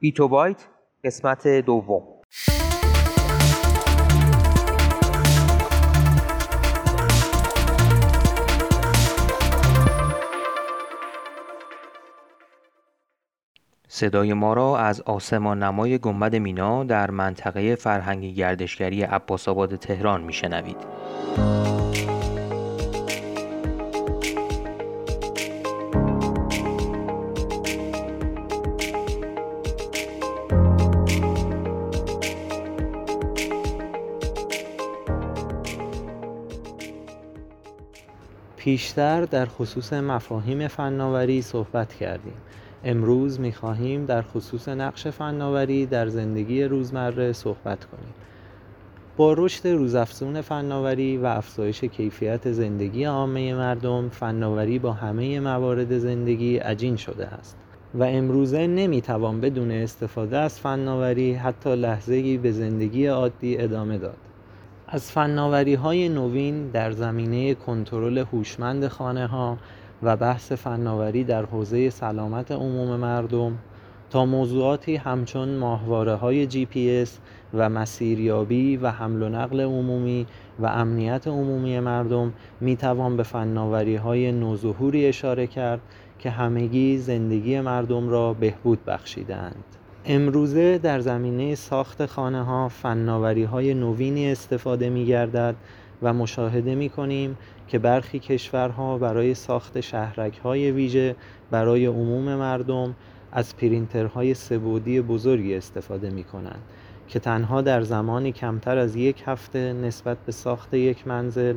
بیتو بایت قسمت دوم صدای ما را از آسمان نمای گنبد مینا در منطقه فرهنگی گردشگری عباس آباد تهران میشنوید. پیشتر در خصوص مفاهیم فناوری صحبت کردیم. امروز می‌خواهیم در خصوص نقش فناوری در زندگی روزمره صحبت کنیم. با رشد روزافزون فناوری و افزایش کیفیت زندگی عامه مردم فناوری با همه موارد زندگی عجین شده است و امروزه نمی‌توان بدون استفاده از فناوری حتی لحظه‌ای به زندگی عادی ادامه داد. از فناوری های نوین در زمینه کنترل هوشمند خانه ها و بحث فناوری در حوزه سلامت عموم مردم تا موضوعاتی همچون ماهواره های جی پی اس و مسیریابی و حمل و نقل عمومی و امنیت عمومی مردم می توان به فناوری های نوظهوری اشاره کرد که همگی زندگی مردم را بهبود بخشیدند. امروزه در زمینه ساخت خانه ها فناوری های نوینی استفاده می گردد و مشاهده می کنیم که برخی کشورها برای ساخت شهرک های ویژه برای عموم مردم از پرینترهای سبودی بزرگی استفاده می کنند که تنها در زمانی کمتر از یک هفته نسبت به ساخت یک منزل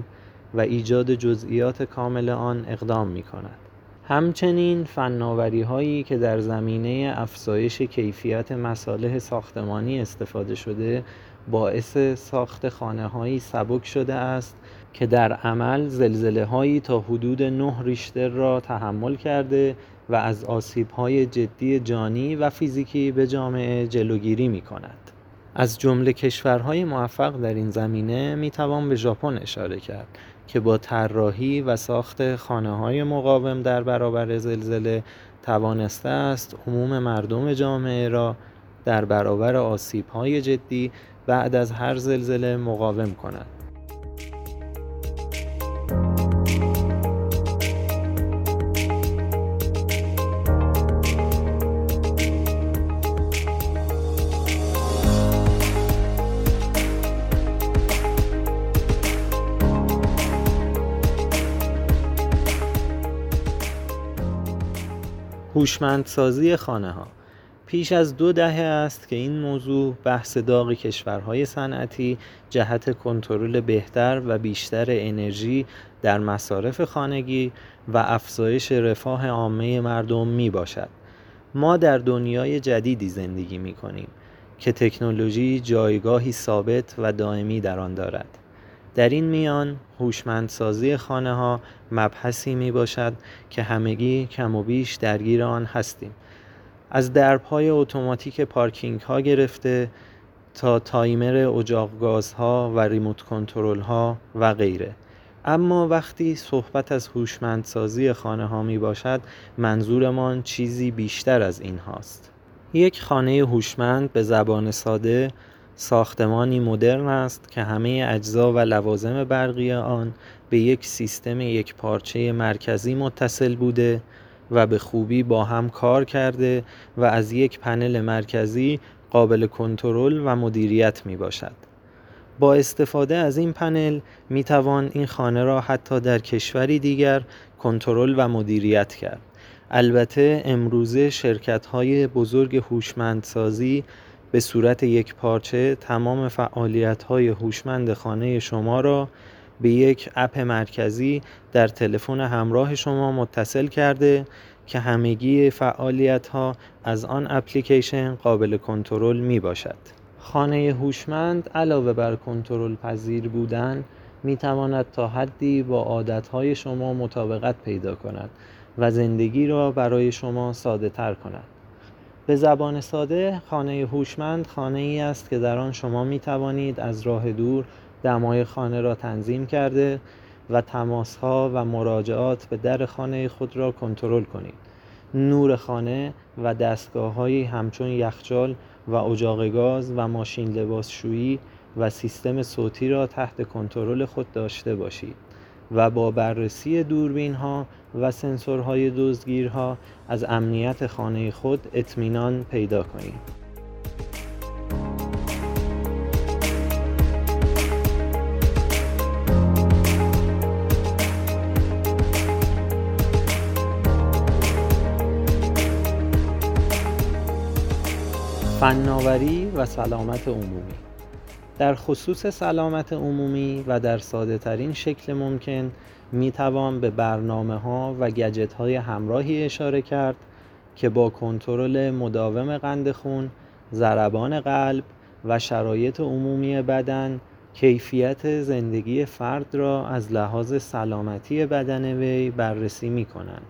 و ایجاد جزئیات کامل آن اقدام می کند. همچنین فناوری هایی که در زمینه افزایش کیفیت مصالح ساختمانی استفاده شده باعث ساخت خانه هایی سبک شده است که در عمل زلزله هایی تا حدود 9 ریشتر را تحمل کرده و از آسیب های جدی جانی و فیزیکی به جامعه جلوگیری می کند. از جمله کشورهای موفق در این زمینه می توان به ژاپن اشاره کرد که با طراحی و ساخت خانه های مقاوم در برابر زلزله توانسته است عموم مردم جامعه را در برابر آسیب های جدی بعد از هر زلزله مقاوم کند. هوشمندسازی خانه ها پیش از دو دهه است که این موضوع بحث داغ کشورهای صنعتی جهت کنترل بهتر و بیشتر انرژی در مصارف خانگی و افزایش رفاه عامه مردم می باشد. ما در دنیای جدیدی زندگی می کنیم که تکنولوژی جایگاهی ثابت و دائمی در آن دارد. در این میان هوشمندسازی خانه ها مبحثی می باشد که همگی کم و بیش درگیر آن هستیم. از دربهای اتوماتیک پارکینگ ها گرفته تا تایمر اجاق ها و ریموت کنترل ها و غیره. اما وقتی صحبت از هوشمندسازی خانه ها می باشد منظورمان چیزی بیشتر از این هاست یک خانه هوشمند به زبان ساده ساختمانی مدرن است که همه اجزا و لوازم برقی آن به یک سیستم یک پارچه مرکزی متصل بوده و به خوبی با هم کار کرده و از یک پنل مرکزی قابل کنترل و مدیریت می باشد. با استفاده از این پنل می توان این خانه را حتی در کشوری دیگر کنترل و مدیریت کرد. البته امروزه شرکت های بزرگ هوشمندسازی به صورت یک پارچه تمام فعالیت های هوشمند خانه شما را به یک اپ مرکزی در تلفن همراه شما متصل کرده که همگی فعالیت ها از آن اپلیکیشن قابل کنترل می باشد. خانه هوشمند علاوه بر کنترل پذیر بودن می تواند تا حدی با عادت های شما مطابقت پیدا کند و زندگی را برای شما ساده تر کند. به زبان ساده خانه هوشمند خانه ای است که در آن شما می توانید از راه دور دمای خانه را تنظیم کرده و تماس ها و مراجعات به در خانه خود را کنترل کنید. نور خانه و دستگاههایی همچون یخچال و اجاق گاز و ماشین لباسشویی و سیستم صوتی را تحت کنترل خود داشته باشید و با بررسی دوربین ها و سنسورهای دزدگیرها از امنیت خانه خود اطمینان پیدا کنید. فناوری و سلامت عمومی در خصوص سلامت عمومی و در ساده ترین شکل ممکن می توان به برنامه ها و گجت های همراهی اشاره کرد که با کنترل مداوم قند خون، ضربان قلب و شرایط عمومی بدن کیفیت زندگی فرد را از لحاظ سلامتی بدن وی بررسی می کنند.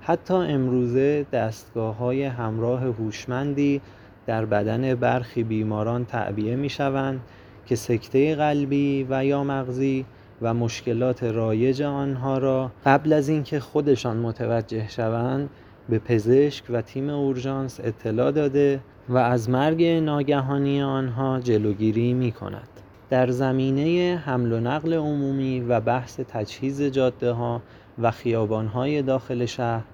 حتی امروزه دستگاه های همراه هوشمندی در بدن برخی بیماران تعبیه می شوند که سکته قلبی و یا مغزی و مشکلات رایج آنها را قبل از اینکه خودشان متوجه شوند به پزشک و تیم اورژانس اطلاع داده و از مرگ ناگهانی آنها جلوگیری می کند. در زمینه حمل و نقل عمومی و بحث تجهیز جاده ها و خیابان های داخل شهر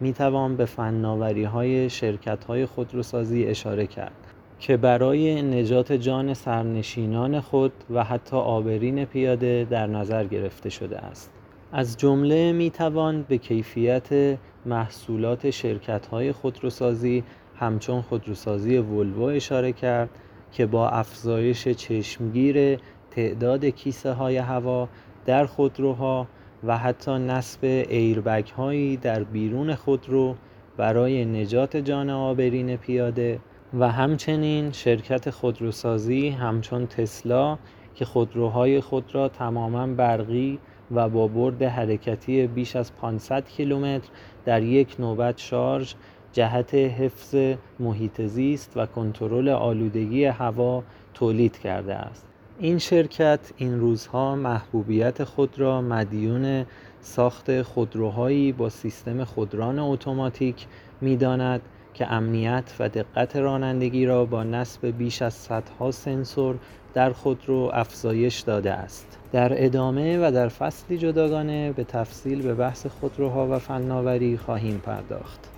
می توان به فناوری های شرکت های خودروسازی اشاره کرد که برای نجات جان سرنشینان خود و حتی آبرین پیاده در نظر گرفته شده است. از جمله می توان به کیفیت محصولات شرکت های خودروسازی همچون خودروسازی ولوو اشاره کرد که با افزایش چشمگیر تعداد کیسه های هوا در خودروها و حتی نصب ایربگ هایی در بیرون خودرو برای نجات جان آبرین پیاده و همچنین شرکت خودروسازی همچون تسلا که خودروهای خود را تماما برقی و با برد حرکتی بیش از 500 کیلومتر در یک نوبت شارژ جهت حفظ محیط زیست و کنترل آلودگی هوا تولید کرده است. این شرکت این روزها محبوبیت خود را مدیون ساخت خودروهایی با سیستم خودران اتوماتیک می‌داند که امنیت و دقت رانندگی را با نصب بیش از صدها سنسور در خودرو افزایش داده است. در ادامه و در فصلی جداگانه به تفصیل به بحث خودروها و فناوری خواهیم پرداخت.